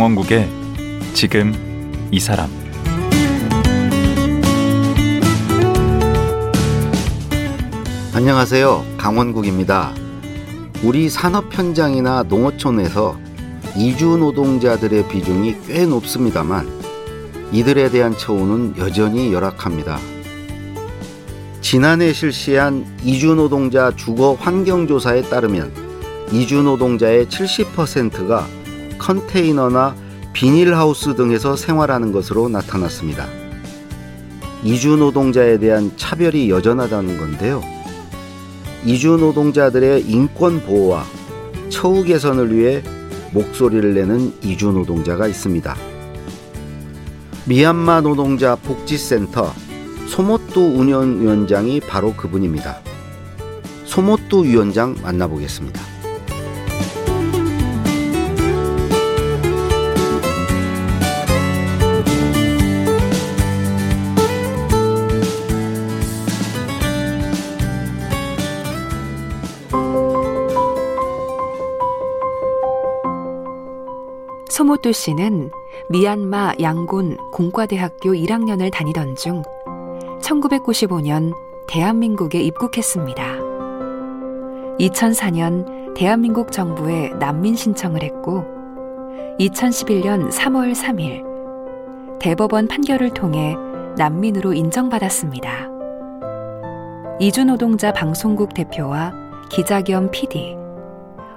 강원국의 지금 이 사람 안녕하세요. 강원국입니다. 우리 산업 현장이나 농어촌에서 이주 노동자들의 비중이 꽤 높습니다만 이들에 대한 처우는 여전히 열악합니다. 지난해 실시한 이주 노동자 주거 환경 조사에 따르면 이주 노동자의 70%가 컨테이너나 비닐하우스 등에서 생활하는 것으로 나타났습니다. 이주 노동자에 대한 차별이 여전하다는 건데요. 이주 노동자들의 인권 보호와 처우 개선을 위해 목소리를 내는 이주 노동자가 있습니다. 미얀마 노동자 복지센터 소모뚜 운영위원장이 바로 그분입니다. 소모뚜 위원장 만나보겠습니다. 소모뚜 씨는 미얀마 양곤 공과대학교 1학년을 다니던 중 1995년 대한민국에 입국했습니다. 2004년 대한민국 정부에 난민 신청을 했고 2011년 3월 3일 대법원 판결을 통해 난민으로 인정받았습니다. 이주노동자 방송국 대표와 기자 겸 PD,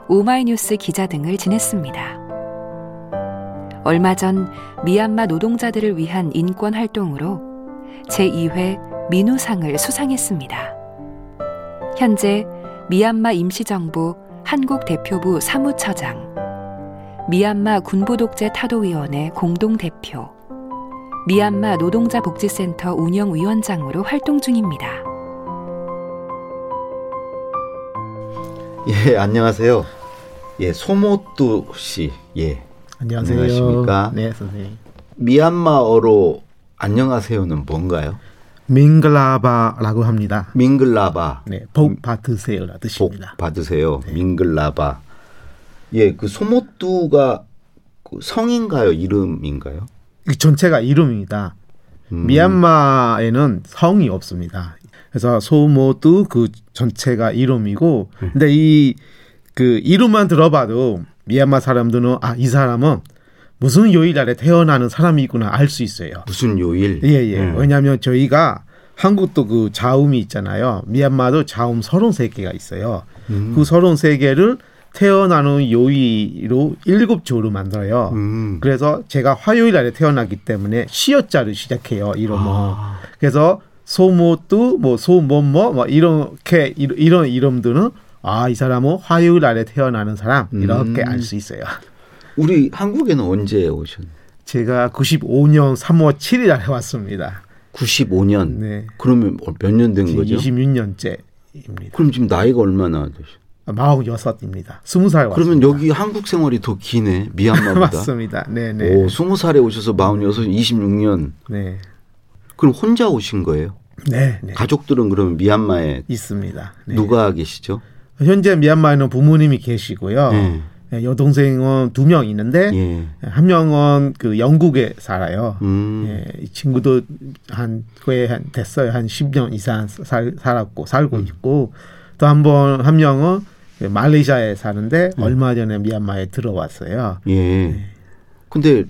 오마이뉴스 기자 등을 지냈습니다. 얼마 전 미얀마 노동자들을 위한 인권 활동으로 제2회 민우상을 수상했습니다. 현재 미얀마 임시정부 한국 대표부 사무처장, 미얀마 군부독재 타도위원회 공동대표, 미얀마 노동자 복지센터 운영위원장으로 활동 중입니다. 예, 안녕하세요. 예, 소모뚜 씨. 예. 안녕하세요. 안녕하십니까? 네, 선생님. 미얀마어로 안녕하세요는 뭔가요? 밍글라바라고 합니다. 밍글라바. 네, 복 받으세요라 복 뜻입니다. 받으세요. 밍글라바. 예, 그 소모뚜가 그 성인가요? 이름인가요? 이 전체가 이름입니다. 음. 미얀마에는 성이 없습니다. 그래서 소모두 그 전체가 이름이고, 근데 이 그 이름만 들어봐도 미얀마 사람들은 아 이 사람은 무슨 요일 날에 태어나는 사람이구나 알 수 있어요. 무슨 요일? 예, 예. 음. 왜냐하면 저희가 한국도 그 자음이 있잖아요. 미얀마도 자음 33개가 있어요. 음. 그 33개를 태어나는 요일로 일곱 조로 만들어요. 음. 그래서 제가 화요일 날에 태어나기 때문에 시어자를 시작해요. 이름은. 아. 그래서 소모뚜 뭐 소모모 뭐 이렇게 이- 이런 이름들은 아 이 사람은 화요일 날에 태어나는 사람 이렇게 음. 알수 있어요. 우리 한국에는 언제 오셨나요? 제가 95년 3월 7일 날에 왔습니다. 95년. 네. 그러면 몇 년 된 거죠? 26년째입니다. 그럼 지금 나이가 얼마나 되죠? 46입니다. 20살 왔습니다. 그러면 여기 한국 생활이 더 기네. 미얀마보다. 맞습니다. 네, 네. 오, 20살에 오셔서 46, 26년. 네. 그럼 혼자 오신 거예요? 네, 네. 가족들은 그러면 미얀마에 있습니다. 네. 누가 계시죠? 현재 미얀마에는 부모님이 계시고요. 네. 네, 여동생은 두 명 있는데 예. 한 명은 그 영국에 살아요. 음. 예, 이 친구도 한 거의 한 됐어요. 한 10년 이상 살, 살았고 살고 음. 있고 또 한 번 한 명은 그 말레이시아에 사는데 음. 얼마 전에 미얀마에 들어왔어요. 예. 근데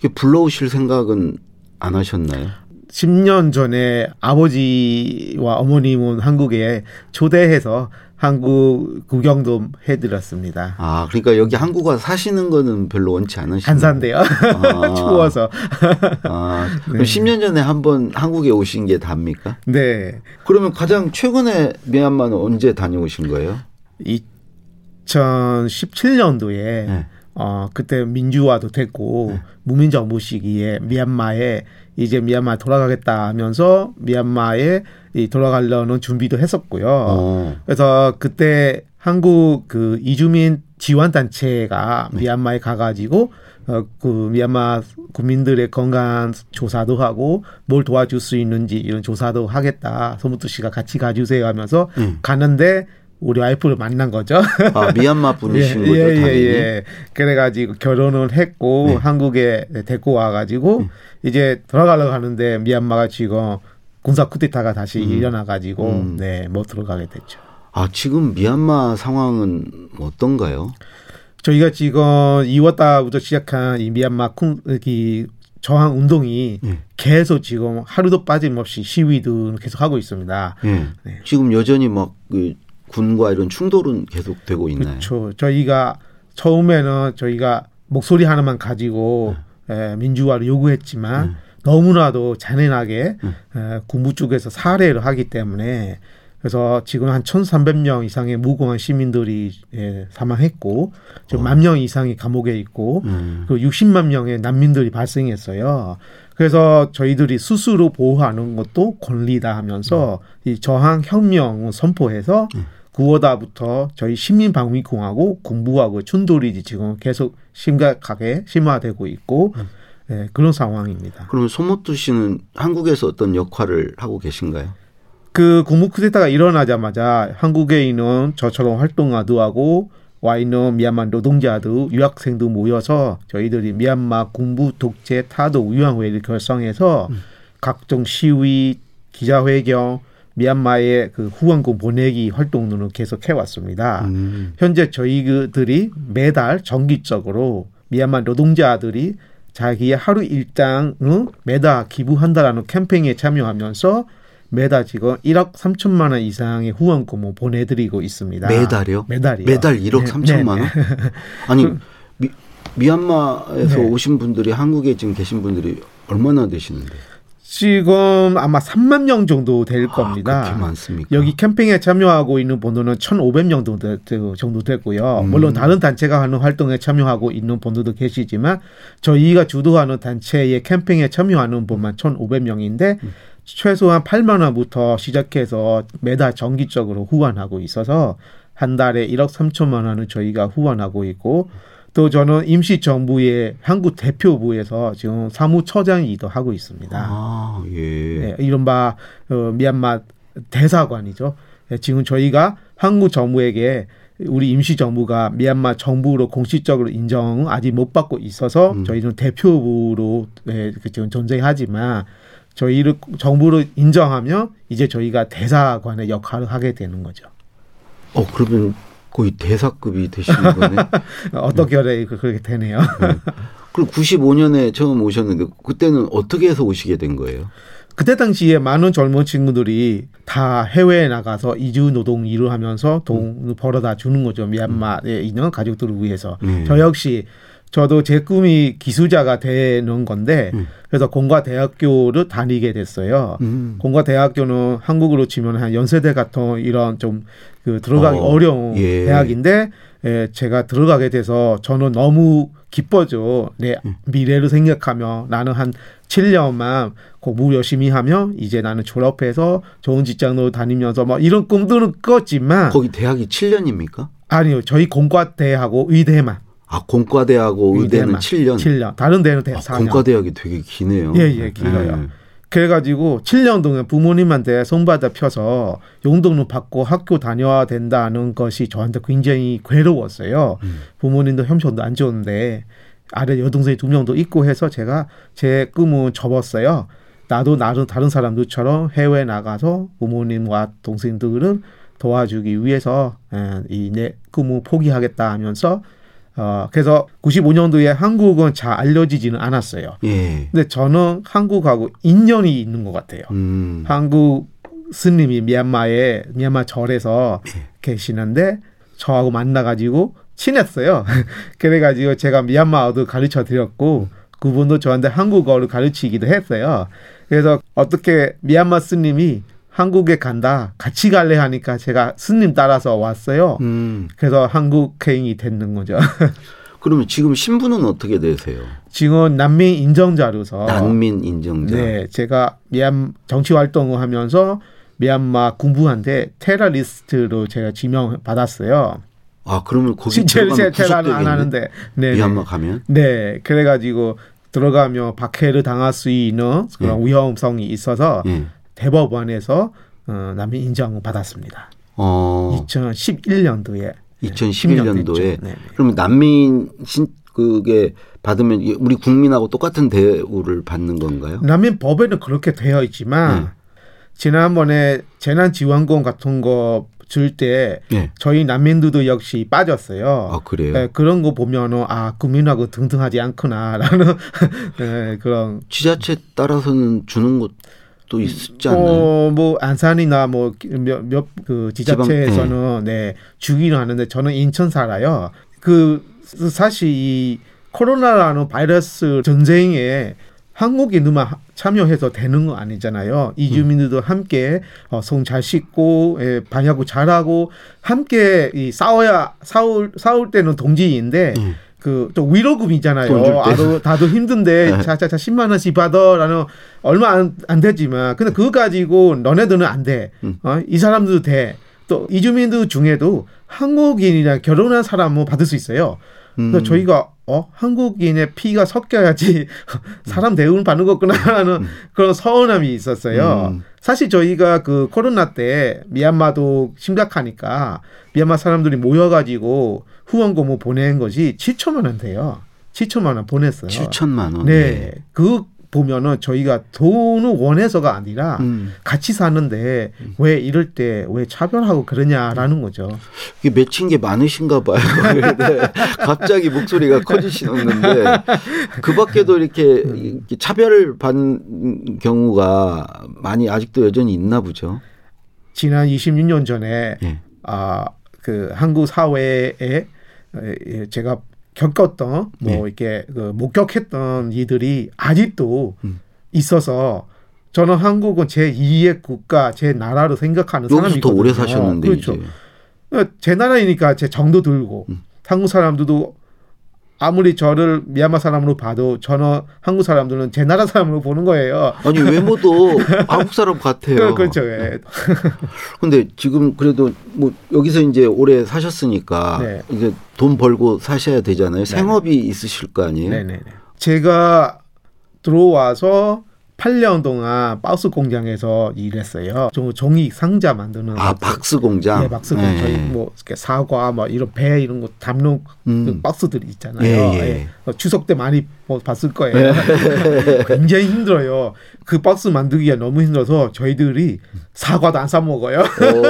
이렇게 불러오실 생각은 안 하셨나요? 10년 전에 아버지와 어머님은 한국에 초대해서 한국 구경도 해드렸습니다. 아, 그러니까 여기 한국 와서 사시는 거는 별로 원치 않으시나요? 안 산대요. 아. 추워서. 아, 그럼 10년 전에 한번 한국에 오신 게 답니까? 네. 그러면 가장 최근에 미얀마는 언제 다녀오신 거예요? 2017년도에 네. 어 그때 민주화도 됐고 무민정부 시기에 미얀마에 이제 미얀마 돌아가겠다 하면서 미얀마에 이 돌아가려는 준비도 했었고요. 어. 그래서 그때 한국 그 이주민 지원 단체가 미얀마에 가가지고 어, 그 미얀마 국민들의 건강 조사도 하고 뭘 도와줄 수 있는지 이런 조사도 하겠다. 소무투 씨가 같이 가주세요 하면서 음. 가는데 우리 와이프를 만난 거죠. 아 미얀마 분이신 거죠, 예, 예, 당연히. 예. 그래가지고 결혼을 했고 네. 한국에 데리고 와가지고 이제 돌아가려고 하는데 미얀마가 지금 군사 쿠데타가 다시 일어나가지고 음. 네못 들어가게 됐죠. 아 지금 미얀마 상황은 어떤가요? 저희가 지금 2월 달부터 시작한 이 미얀마 쿵, 이 저항 운동이 예. 계속 지금 하루도 빠짐없이 시위도 계속 하고 있습니다. 예. 네. 지금 여전히 막 그 군과 이런 충돌은 계속 되고 있나요? 그렇죠. 저희가 처음에는 저희가 목소리 하나만 가지고 에, 민주화를 요구했지만 너무나도 잔인하게 에, 군부 쪽에서 살해를 하기 때문에 그래서 지금 한 1,300명 이상의 무고한 시민들이 예, 사망했고 지금 만명 이상이 감옥에 있고 음. 그 60만 명의 난민들이 발생했어요. 그래서 저희들이 스스로 보호하는 것도 권리다 하면서 이 저항 혁명 선포해서 9월달부터 저희 시민방위공하고 군부하고 충돌이 지금 계속 심각하게 심화되고 있고 예, 그런 상황입니다. 그러면 소모토 씨는 한국에서 어떤 역할을 하고 계신가요? 그 군부 쿠데타가 일어나자마자 한국에 있는 저처럼 활동가도 하고 와 있는 미얀마 노동자들, 유학생도 모여서 저희들이 미얀마 군부 독재 타도 위원회를 결성해서 각종 시위, 기자회견, 미얀마의 그 후원금 보내기 활동들을 계속 해왔습니다. 음. 현재 저희들이 매달 정기적으로 미얀마 노동자들이 자기의 하루 일당을 매달 기부한다라는 캠페인에 참여하면서 매달 지금 1억 3천만 원 이상의 후원금을 보내드리고 있습니다. 매달이요? 매달이요. 매달 1억 네, 3천만 원? 네, 네. 아니 미, 미얀마에서 네. 오신 분들이 한국에 지금 계신 분들이 얼마나 되시는데? 지금 아마 3만 명 정도 될 겁니다. 아, 그렇게 많습니까? 여기 캠핑에 참여하고 있는 분들은 1,500명 정도, 되- 정도 되고요. 음. 물론 다른 단체가 하는 활동에 참여하고 있는 분들도 계시지만 저희가 주도하는 단체의 캠핑에 참여하는 분만 1,500명인데 최소한 8만 원부터 시작해서 매달 정기적으로 후원하고 있어서 한 달에 1억 3천만 원을 저희가 후원하고 있고 또 저는 임시정부의 한국 대표부에서 지금 사무처장이기도 하고 있습니다. 아, 예. 네, 이른바 어, 미얀마 대사관이죠. 예, 지금 저희가 한국 정부에게 우리 임시 정부가 미얀마 정부로 공식적으로 인정은 아직 못 받고 있어서 음. 저희는 대표부로 예, 그 지금 존재하지만 저희를 정부로 인정하면 이제 저희가 대사관의 역할을 하게 되는 거죠. 어, 그러면 거의 대사급이 되시는 거네. 어떻게 음. 그렇게 되네요. 그리고 95년에 처음 오셨는데 그때는 어떻게 해서 오시게 된 거예요? 그때 당시에 많은 젊은 친구들이 다 해외에 나가서 이주 노동 일을 하면서 돈을 벌어다 주는 거죠. 미얀마에 있는 가족들을 위해서. 음. 저 역시 저도 제 꿈이 기술자가 되는 건데 음. 그래서 공과 대학교를 다니게 됐어요. 음. 공과 대학교는 한국으로 치면 한 연세대 같은 이런 좀 그 들어가기 어, 어, 려운 예. 대학인데 예, 제가 들어가게 돼서 저는 너무 기뻐져. 내 음. 미래를 생각하며 나는 한 7년만 공부 열심히 하면 이제 나는 졸업해서 좋은 직장으로 다니면서 뭐 이런 꿈들은 꿨지만 거기 대학이 7년입니까? 아니요. 저희 공과대하고 의대만 아, 공과대하고 의대는 의대만 7년. 7년. 다른 데는 대 아, 4년. 공과대학이 되게 기네요. 예, 예, 길어요. 그래가지고 7년 동안 부모님한테 손바닥 펴서 용돈을 받고 학교 다녀야 된다는 것이 저한테 굉장히 괴로웠어요. 음. 부모님도 형편도 안 좋은데 아래 여동생이 두 명도 있고 해서 제가 제 꿈은 접었어요. 나도 나도 다른 사람들처럼 해외 나가서 부모님과 동생들을 도와주기 위해서 이내 꿈을 포기하겠다 하면서 어 그래서 95년도에 한국은 잘 알려지지는 않았어요. 예. 근데 저는 한국하고 인연이 있는 것 같아요. 음. 한국 스님이 미얀마에 미얀마 절에서 예. 계시는데 저하고 만나가지고 친했어요. 그래가지고 제가 미얀마어도 가르쳐 드렸고 그분도 저한테 한국어를 가르치기도 했어요. 그래서 어떻게 미얀마 스님이 한국에 간다 같이 갈래 하니까 제가 스님 따라서 왔어요. 음. 그래서 한국행이 됐는 거죠. 그러면 지금 신분은 어떻게 되세요? 지금 난민 인정자로서 난민 인정자. 네, 제가 미얀 정치 활동을 하면서 미얀마 군부한테 테러리스트로 제가 지명 받았어요. 아, 그러면 거기 들어가면 제 테러는 안? 하는데, 네, 미얀마 가면? 네, 그래가지고 들어가면 박해를 당할 수 있는 그런 위험성이 있어서 예. 대법원에서 어, 난민 인정을 받았습니다. 어, 2011년도에 2011년도에 네. 그러면 난민 신 그게 받으면 이- 우리 국민하고 똑같은 대우를 받는 건가요? 난민 법에는 그렇게 되어 있지만 네. 지난번에 재난지원금 같은 거 줄때 예. 저희 난민들도 역시 빠졌어요. 아 그래요? 네, 그런 거 보면은 아 국민하고 등등하지 않구나라는 네, 그런 지자체 따라서는 주는 것 도 있지 않나요? 어, 뭐 안산이나 뭐몇그 지자체에서는 네 주기는 하는데 저는 인천 살아요. 그 사실 이 코로나라는 바이러스 전쟁에 한국인들만 하- 참여해서 되는 거 아니잖아요. 이주민들도 함께 어, 손잘 씻고 예, 방역을 잘하고 함께 이 싸워야 싸울 싸울 때는 동지인데 음. 그 또 위로금이잖아요. 아도 다도 힘든데 네. 자자자 10만 원씩 받아라는 얼마 안, 안 되지만 근데 그거 가지고 너네들은 안 돼. 음. 어? 이 사람도 돼. 또 이주민들 중에도 한국인이랑 결혼한 사람은 받을 수 있어요. 그래서 음. 저희가 어 한국인의 피가 섞여야지 사람 대우를 받는 거구나라는 그런 서운함이 있었어요. 음. 사실 저희가 그 코로나 때 미얀마도 심각하니까 미얀마 사람들이 모여가지고 후원금을 뭐 보낸 것이 7천만 원 돼요. 7천만 원 보냈어요. 7천만 원. 네, 그 보면은 저희가 돈을 원해서가 아니라 음. 같이 사는데 왜 이럴 때 왜 차별하고 그러냐라는 거죠. 이게 맺힌 게 많으신가 봐요. 네. 갑자기 목소리가 커지시는데 그 밖에도 이렇게, 차별을 받는 경우가 많이 아직도 여전히 있나 보죠. 지난 26년 전에 예. 아그 한국 사회에 에, 제가 겪었던 뭐 네. 이렇게 그 목격했던 이들이 아직도 음. 있어서 저는 한국은 제 2의 국가, 제 나라로 생각하는 사람이거든요. 더 오래 사셨는데 그렇죠. 이제. 제 나라이니까 제 정도 들고 음. 한국 사람들도 아무리 저를 미얀마 사람으로 봐도 저는 한국 사람들은 제 나라 사람으로 보는 거예요. 아니 외모도 한국 사람 같아요. 그렇죠. 예. 근데 지금 그래도 뭐 여기서 이제 오래 사셨으니까 네. 이제 돈 벌고 사셔야 되잖아요. 생업이 있으실 거 아니에요? 네네네. 제가 들어와서 8년 동안 박스 공장에서 일했어요. 저 종이 상자 만드는 아 박스 공장. 네, 박스 공장. 저희 뭐 이렇게 사과 뭐 이런 배 이런 거 담는 음. 그 박스들이 있잖아요. 예, 예. 예. 어, 추석 때 많이 뭐 봤을 거예요. 굉장히 힘들어요. 그 박스 만들기가 너무 힘들어서 저희들이 사과도 안 사 먹어요.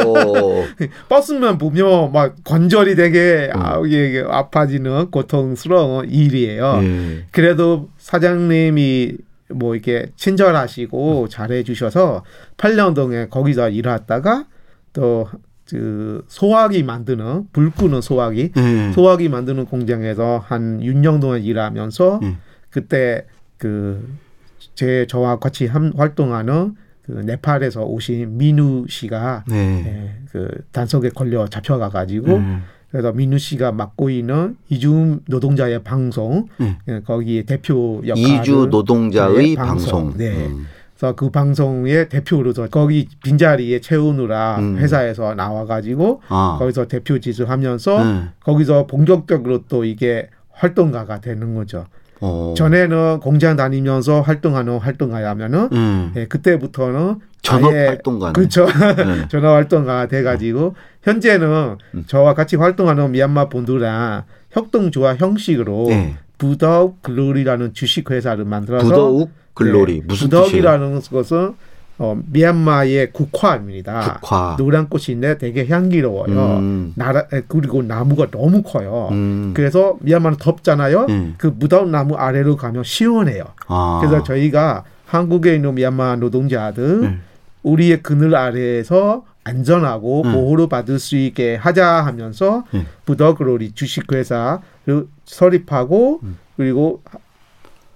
오. 박스만 보면 막 관절이 되게 음. 아, 이게 아파지는 고통스러운 일이에요. 예. 그래도 사장님이 뭐 이렇게 친절하시고 잘해 주셔서 8년 동안 거기서 일했다가 또 그 소화기 만드는 불 끄는 소화기 예. 소화기 만드는 공장에서 한 6년 동안 일하면서 음. 그때 그 제 저와 같이 함, 활동하는 그 네팔에서 오신 민우 씨가 네. 예, 그 단속에 걸려 잡혀가 가지고 음. 그래서 민우 씨가 맡고 있는 이중 노동자의 방송 음. 예, 거기에 대표 역할을 이주 노동자의 네, 방송. 방송. 네. 음. 그래서 그 방송의 대표로서 거기 빈자리에 채우느라 음. 회사에서 나와가지고 아. 거기서 대표 지수하면서 네. 거기서 본격적으로 또 이게 활동가가 되는 거죠. 어. 전에는 공장 다니면서 활동하는 활동가라면은 음. 예, 그때부터는 전업 아예 활동가네. 그렇죠. 네. 전업 활동가가 돼가지고 현재는 음. 저와 같이 활동하는 미얀마 분들랑 협동조합 형식으로 네. 부덕 글로리라는 주식 회사를 만들어서 부더욱 글로리 네, 무슨 뜻이에요? 부덕이라는 것은 어, 미얀마의 국화입니다. 국화. 노란 꽃인데 되게 향기로워요. 음. 나라 에, 그리고 나무가 너무 커요. 음. 그래서 미얀마는 덥잖아요. 음. 그 무더운 나무 아래로 가면 시원해요. 아. 그래서 저희가 한국에 있는 미얀마 노동자들 음. 우리의 그늘 아래에서 안전하고 음. 보호를 받을 수 있게 하자 하면서 음. 부더그로리 주식회사를 설립하고 음. 그리고 하-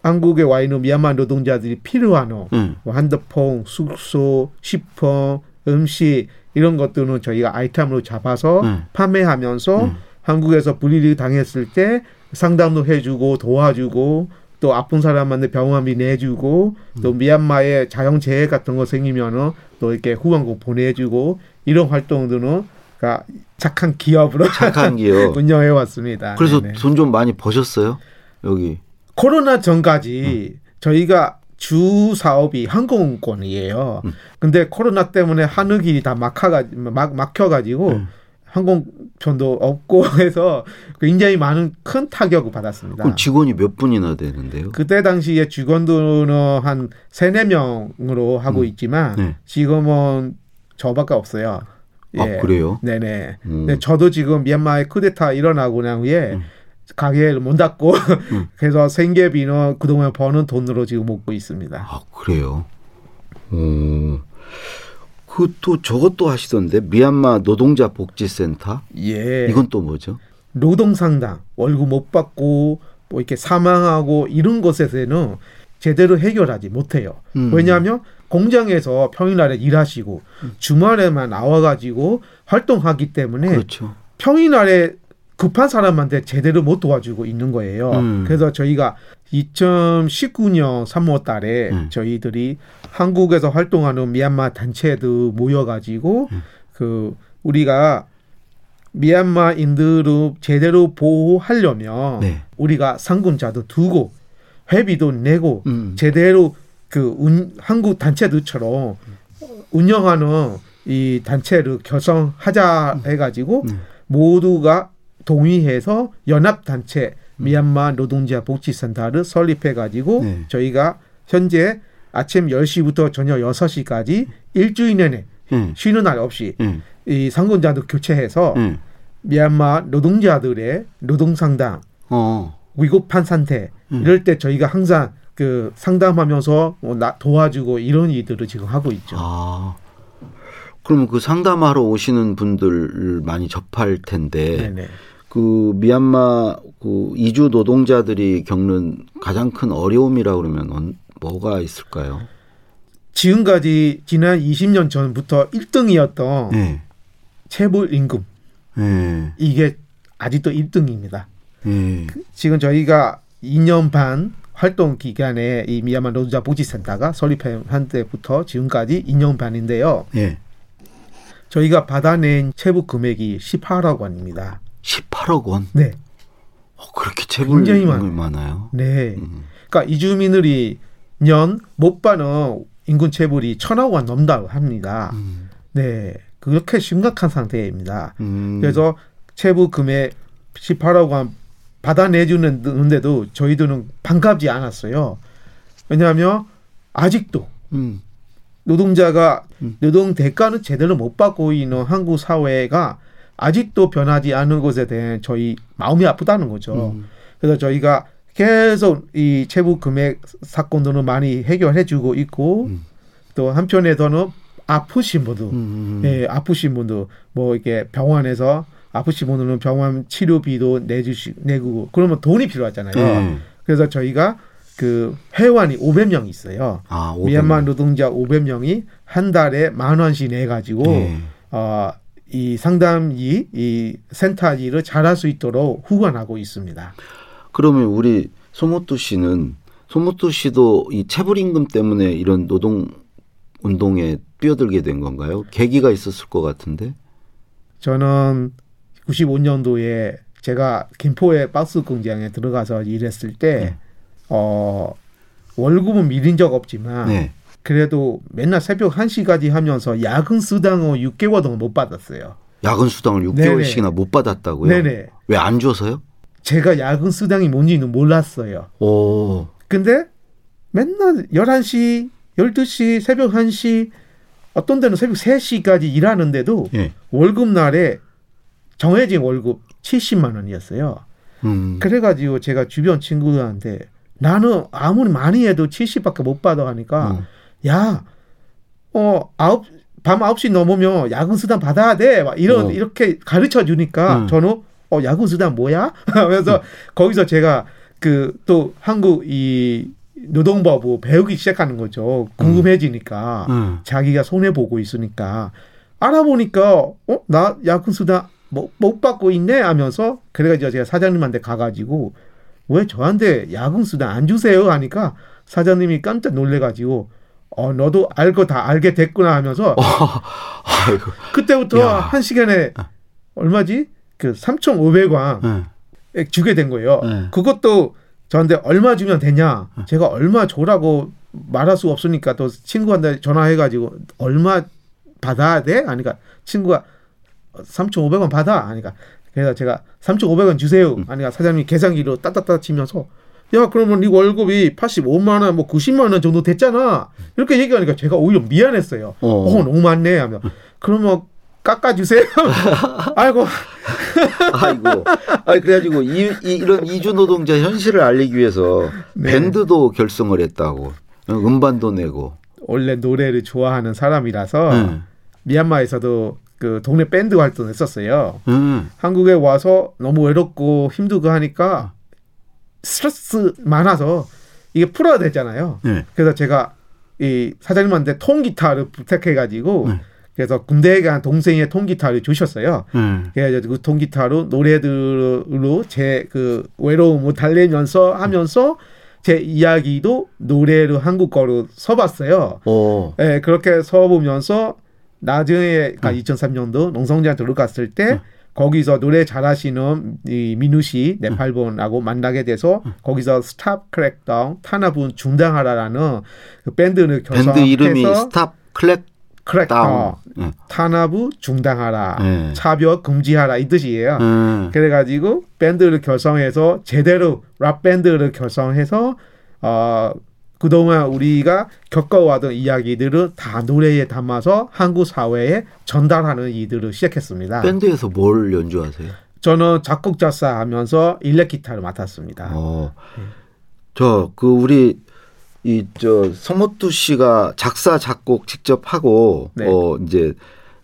한국에 와 있는 미얀마 노동자들이 필요한 음. 뭐 핸드폰, 숙소, 식품, 음식 이런 것들은 저희가 아이템으로 잡아서 음. 판매하면서 음. 한국에서 불이익 당했을 때 상담도 해주고 도와주고 또 아픈 사람한테 병원비 내주고 또 음. 미얀마에 자연재해 같은 거 생기면은 또 이렇게 후원금 보내주고 이런 활동들은 그러니까 착한 기업으로 착한 기업. 운영해 왔습니다. 그래서. 돈 좀 많이 버셨어요? 여기. 코로나 전까지 저희가 주 사업이 항공권이에요. 음. 근데 코로나 때문에 하늘길이 다 막혀가 막 막혀가지고 음. 항공편도 없고 해서 굉장히 많은 큰 타격을 받았습니다. 그럼 직원이 몇 분이나 되는데요? 그때 당시에 직원들은 한 세네 명으로 하고 음. 있지만 네. 지금은 저밖에 없어요. 아 그래요? 네네. 음. 네, 저도 지금 미얀마의 쿠데타 일어나고 난 후에 음. 가게를 못 닫고 음. 그래서 생계비는 그동안 버는 돈으로 지금 먹고 있습니다. 아 그래요? 어. 그또 저것도 하시던데 미얀마 노동자 복지센터 예. 이건 또 뭐죠? 노동상당 월급 못 받고 뭐 이렇게 사망하고 이런 것에서는 제대로 해결하지 못해요. 음. 왜냐하면 공장에서 평일날에 일하시고 주말에만 나와가지고 활동하기 때문에 그렇죠. 평일날에 급한 사람한테 제대로 못 도와주고 있는 거예요. 음. 그래서 저희가 2019년 3월 달에 음. 저희들이 한국에서 활동하는 미얀마 단체들 모여가지고 음. 그 우리가 미얀마인들을 제대로 보호하려면 네. 우리가 상군자도 두고 회비도 내고 음. 제대로 그 운, 한국 단체들처럼 운영하는 이 단체를 결성하자 해가지고 음. 모두가 동의해서 연합 단체 미얀마 노동자 복지센터를 설립해 가지고 네. 저희가 현재 아침 10시부터 저녁 6시까지 일주일 내내 음. 쉬는 날 없이 음. 이 상군자들 교체해서 음. 미얀마 노동자들의 노동 상담, 어. 위급한 상태 음. 이럴 때 저희가 항상 그 상담하면서 뭐 나- 도와주고 이런 일들을 지금 하고 있죠. 아. 그러면 그 상담하러 오시는 분들 많이 접할 텐데 네네. 그 미얀마 그 이주 노동자들이 겪는 가장 큰 어려움이라 그러면 언- 뭐가 있을까요? 지금까지 지난 20년 전부터 1등이었던 네. 체불 임금 네. 이게 아직도 1등입니다. 네. 지금 저희가 2년 반 활동 기간에 이 미얀마 노동자 복지센터가 설립한 때부터 지금까지 2년 반인데요. 네. 저희가 받아낸 체불 금액이 18억 원입니다. 18억 원. 네. 어, 그렇게 체불 굉장히 많아요. 많아요. 많아요. 네. 음. 그러니까 이주민들이 년 못 받는 인근 체불이 천억 원 넘다고 합니다. 음. 네. 그렇게 심각한 상태입니다. 음. 그래서 체불 금액 18억 원 받아내주는데도 저희들은 반갑지 않았어요. 왜냐하면 아직도 음. 노동자가 음. 노동 대가는 제대로 못 받고 있는 한국 사회가 아직도 변하지 않은 것에 대해 저희 마음이 아프다는 거죠. 음. 그래서 저희가 계속 이 체불 금액 사건들을 많이 해결해 주고 있고 음. 또 한편에서는 아프신 분들 음. 예, 아프신 분들 뭐 이렇게 병원에서 아프신 분들은 병원 치료비도 내주시 내고 그러면 돈이 필요하잖아요. 네. 그래서 저희가 그 회원이 500명 있어요. 아, 500 미얀마 노동자 500명이 한 달에 만 원씩 내 가지고 네. 어, 이 상담이 이 센터 일을 잘할 수 있도록 후원하고 있습니다. 그러면 우리 소모토 씨는 소모토 씨도 이 체불임금 때문에 이런 노동 운동에 뛰어들게 된 건가요? 계기가 있었을 것 같은데. 저는 95년도에 제가 김포의 박스 공장에 들어가서 일했을 때 네. 어, 월급은 밀린 적 없지만 네. 그래도 맨날 새벽 1시까지 하면서 야근 수당을 6개월 동안 못 받았어요. 야근 수당을 6개월씩이나 못 받았다고요? 네네. 왜 안 줘서요? 제가 야근 수당이 뭔지는 몰랐어요. 오. 근데 맨날 11시, 12시, 새벽 1시, 어떤 데는 새벽 3시까지 일하는데도 예. 월급 날에 정해진 월급 70만 원이었어요. 음. 그래가지고 제가 주변 친구들한테 나는 아무리 많이 해도 70밖에 못 받아 하니까 음. 야, 어, 아홉, 밤 9시 넘으면 야근 수당 받아야 돼. 막 이런, 어. 이렇게 가르쳐 주니까 음. 저는 어, 야근 수당 뭐야? 하면서 거기서 제가 그 또 한국 이 노동법을 배우기 시작하는 거죠. 궁금해지니까. 음. 자기가 손해 보고 있으니까 알아보니까 어 나 야근 수당 못, 못 받고 있네 하면서 그래가지고 제가 사장님한테 가가지고 왜 저한테 야근 수당 안 주세요 하니까 사장님이 깜짝 놀래가지고 어 너도 알고 다 알게 됐구나 하면서 아이고. 그때부터 야. 한 시간에 얼마지 그 3,500원 예. 주게 된 거예요. 네. 그것도 저한테 얼마 주면 되냐? 제가 얼마 줘라고 말할 수 없으니까 또 친구한테 전화해가지고 얼마 받아야 돼? 하니까 친구가 3,500원 받아. 하니까 그래서 제가 3,500원 주세요. 하니까 사장님이 계산기로 따따따 치면서 야 그러면 네 월급이 85만 원, 뭐 90만 원 정도 됐잖아. 이렇게 얘기하니까 제가 오히려 미안했어요. 어. 어, 너무 많네 하면 그러면 깎아주세요. 아이고 아이고. 아 그래가지고 이, 이, 이런 이주 노동자 현실을 알리기 위해서 네. 밴드도 결성을 했다고. 음반도 내고. 원래 노래를 좋아하는 사람이라서 응. 미얀마에서도 그 동네 밴드 활동했었어요. 응. 한국에 와서 너무 외롭고 힘들고 하니까 스트레스 많아서 이게 풀어야 되잖아요. 네. 그래서 제가 이 사장님한테 통기타를 부탁해가지고 네. 그래서 군대에 간 동생의 통기타를 주셨어요. 응. 그래서 그 통기타로 노래들로 제 그 외로움을 달래면서 하면서 제 이야기도 노래로 한국어로 써봤어요. 어. 예, 그렇게 써보면서 나중에 그러니까 2003년도 농성장 들어갔을 때 거기서 노래 잘하시는 이 민우 씨 네팔분하고 만나게 돼서 거기서 Stop Crackdown 탄압은 중단하라라는 그 밴드를 밴드 결성해서 이름이 Stop Crack Crackdown down. 응. 탄압을 중단하라 네. 차별 금지하라 이 뜻이에요. 응. 그래가지고 밴드를 결성해서 제대로 락 밴드를 결성해서 어 그동안 우리가 겪어왔던 이야기들을 다 노래에 담아서 한국 사회에 전달하는 일들을 시작했습니다. 밴드에서 뭘 연주하세요? 저는 작곡 작사 하면서 일렉 기타를 맡았습니다. 어. 저 그 우리 이 저 성모투 씨가 작사 작곡 직접 하고 네. 어 이제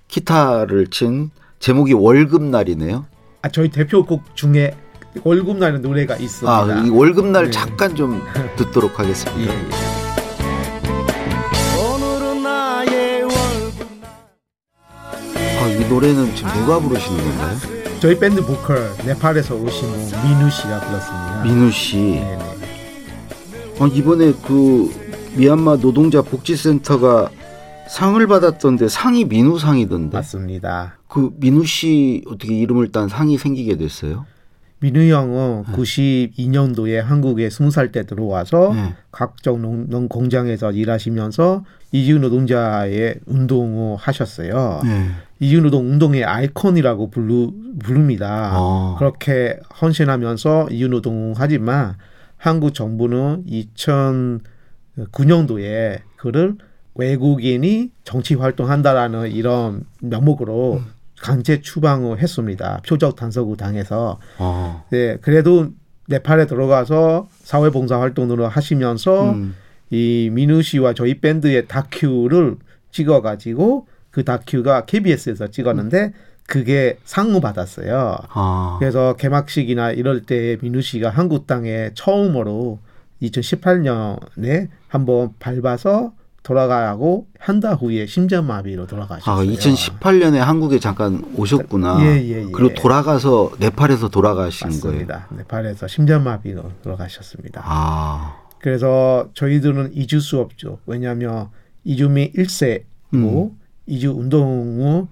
기타를 친 제목이 월급날이네요. 아, 저희 대표곡 중에 월급 나는 노래가 있습니다. 아, 이 월급날 네. 잠깐 좀 듣도록 예, 하겠습니다. 예. 아, 이 노래는 지금 누가 부르시는 건가요? 저희 밴드 보컬 네팔에서 오신 분 민우 씨가 불렀습니다. 민우 씨. 네네. 아, 이번에 그 미얀마 노동자 복지센터가 상을 받았던데 상이 민우상이던데. 맞습니다. 그 민우 씨 어떻게 이름을 딴 상이 생기게 됐어요? 민우 형은 92년도에 한국에 20살 때 들어와서 네. 각종 농, 농 공장에서 일하시면서 이주 노동자의 운동을 하셨어요. 네. 이주 노동 운동의 아이콘이라고 부르, 부릅니다. 아. 그렇게 헌신하면서 이주 노동 하지만 한국 정부는 2009년도에 그를 외국인이 정치 활동한다라는 이런 명목으로 강제 추방을 했습니다. 표적 단속을 당해서. 아. 네, 그래도 네팔에 들어가서 사회봉사 활동을 하시면서 음. 이 민우 씨와 저희 밴드의 다큐를 찍어가지고 그 다큐가 KBS에서 찍었는데 그게 상을 받았어요. 아. 그래서 개막식이나 이럴 때 민우 씨가 한국 땅에 처음으로 2018년에 한번 밟아서 돌아가고 한 달 후에 심장마비로 아, 돌아가셨어요. 2018년에 한국에 잠깐 오셨구나. 예, 예, 예. 그리고 돌아가서 네팔에서 돌아가신 거예요. 맞습니다. 네팔에서 심장마비로 돌아가셨습니다. 아. 그래서 저희들은 잊을 수 없죠. 왜냐하면 이주민 1세고 음. 이주 운동을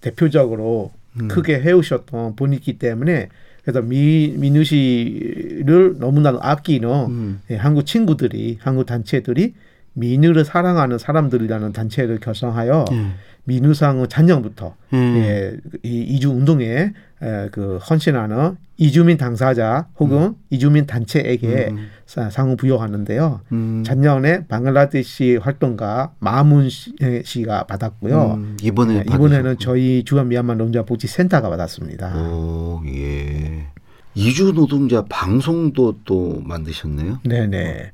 대표적으로 음. 크게 해오셨던 분이기 때문에 그래서 미, 민우 씨를 너무나 아끼는 음. 예, 한국 친구들이 한국 단체들이 민우를 사랑하는 사람들이라는 단체를 결성하여 예. 민우상을 작년부터 음. 예, 이 이주 운동에 에, 그 헌신하는 이주민 당사자 혹은 이주민 단체에게 음. 사- 상을 부여하는데요. 음. 작년에 방글라데시 활동가 마문 씨- 에, 씨가 받았고요. 음, 이번에 네, 이번에는. 저희 주한 미얀마 노동자 복지 센터가 받았습니다. 오, 예. 이주 노동자 방송도 또 만드셨네요. 네네.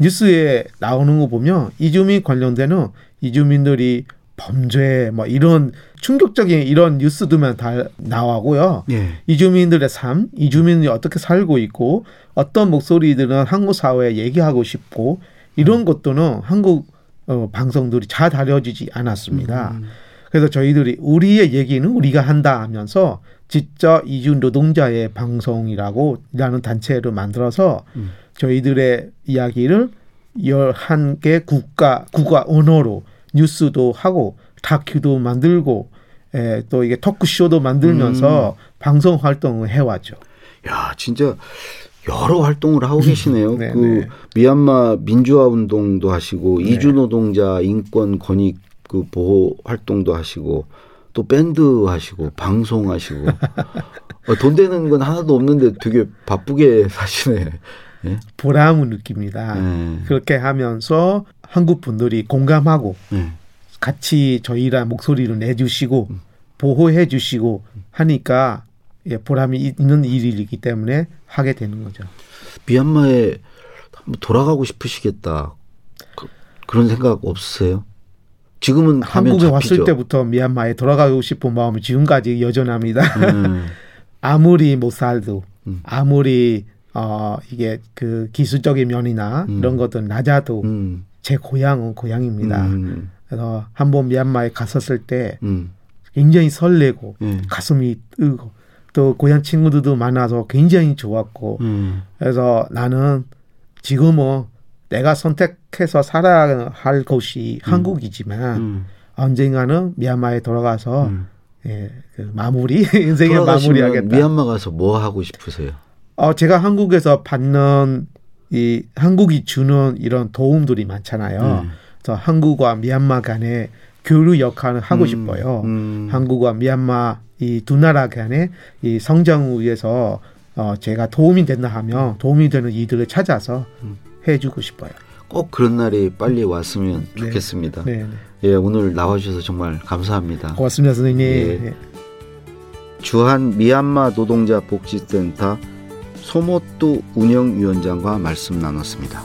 뉴스에 나오는 거 보면 이주민 관련되는 이주민들이 범죄 뭐 이런 충격적인 이런 뉴스들만 다 나오고요. 예. 이주민들의 삶, 이주민이 어떻게 살고 있고 어떤 목소리들은 한국 사회에 얘기하고 싶고 이런 것들은 한국 어, 방송들이 잘 다뤄지지 않았습니다. 그래서 저희들이 우리의 얘기는 우리가 한다 하면서 직접 이주 노동자의 방송이라고 라는 단체를 만들어서 저희들의 이야기를 11개 국가 국가 언어로 뉴스도 하고 다큐도 만들고 에, 또 이게 토크쇼도 만들면서 방송 활동을 해왔죠. 야, 진짜 여러 활동을 하고 계시네요. 네, 그 네. 미얀마 민주화 운동도 하시고 네. 이주 노동자 인권 권익 그 보호 활동도 하시고 또 밴드 하시고 방송하시고 어, 돈 되는 건 하나도 없는데 되게 바쁘게 사시네. 예? 보람을 느낍니다. 네. 그렇게 하면서 한국 분들이 공감하고 네. 같이 저희랑 목소리를 내주시고 보호해 주시고 하니까 예, 보람이 있는 일이기 때문에 하게 되는 거죠. 미얀마에 한번 돌아가고 싶으시겠다. 그, 런 생각 없으세요? 지금은 한국에. 왔을 때부터 미얀마에 돌아가고 싶은 마음이 지금까지 여전합니다. 음, 아무리 못 살도 음. 아무리 어 이게 그 기술적인 면이나 음. 이런 것들 낮아도 음, 제 고향은 고향입니다. 음, 그래서 한번 미얀마에 갔었을 때 음, 굉장히 설레고 예. 가슴이 뜨고 또 고향 친구들도 많아서 굉장히 좋았고 음, 그래서 나는 지금은 내가 선택해서 살아야 할 곳이 한국이지만 음. 언젠가는 미얀마에 돌아가서 음. 예, 그 마무리 인생의 마무리하겠다. 미얀마 가서 뭐 하고 싶으세요? 어, 제가 한국에서 받는 이 한국이 주는 이런 도움들이 많잖아요. 음. 그래서 한국과 미얀마 간의 교류 역할을 하고 음, 싶어요. 음. 한국과 미얀마 이 두 나라 간의 이 성장을 위해서 어, 제가 도움이 된다 하면 도움이 되는 이들을 찾아서 음. 해주고 싶어요. 꼭 그런 날이 빨리 왔으면 네. 좋겠습니다. 네, 네. 예, 오늘 나와주셔서 정말 감사합니다. 고맙습니다, 선생님. 예. 네. 주한 미얀마 노동자 복지센터 소모뚜 운영위원장과 말씀 나눴습니다.